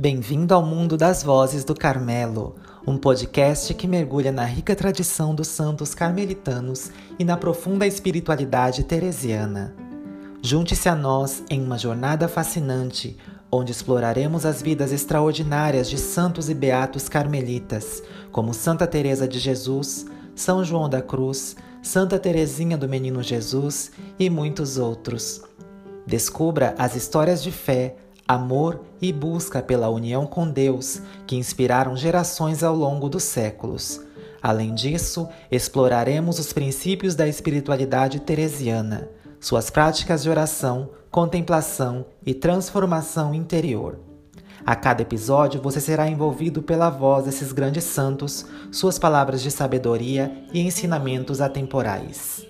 Bem-vindo ao mundo das vozes do Carmelo, um podcast que mergulha na rica tradição dos santos carmelitanos e na profunda espiritualidade teresiana. Junte-se a nós em uma jornada fascinante, onde exploraremos as vidas extraordinárias de santos e beatos carmelitas, como Santa Teresa de Jesus, São João da Cruz, Santa Teresinha do Menino Jesus e muitos outros. Descubra as histórias de fé, amor e busca pela união com Deus que inspiraram gerações ao longo dos séculos. Além disso, exploraremos os princípios da espiritualidade teresiana, suas práticas de oração, contemplação e transformação interior. A cada episódio você será envolvido pela voz desses grandes santos, suas palavras de sabedoria e ensinamentos atemporais.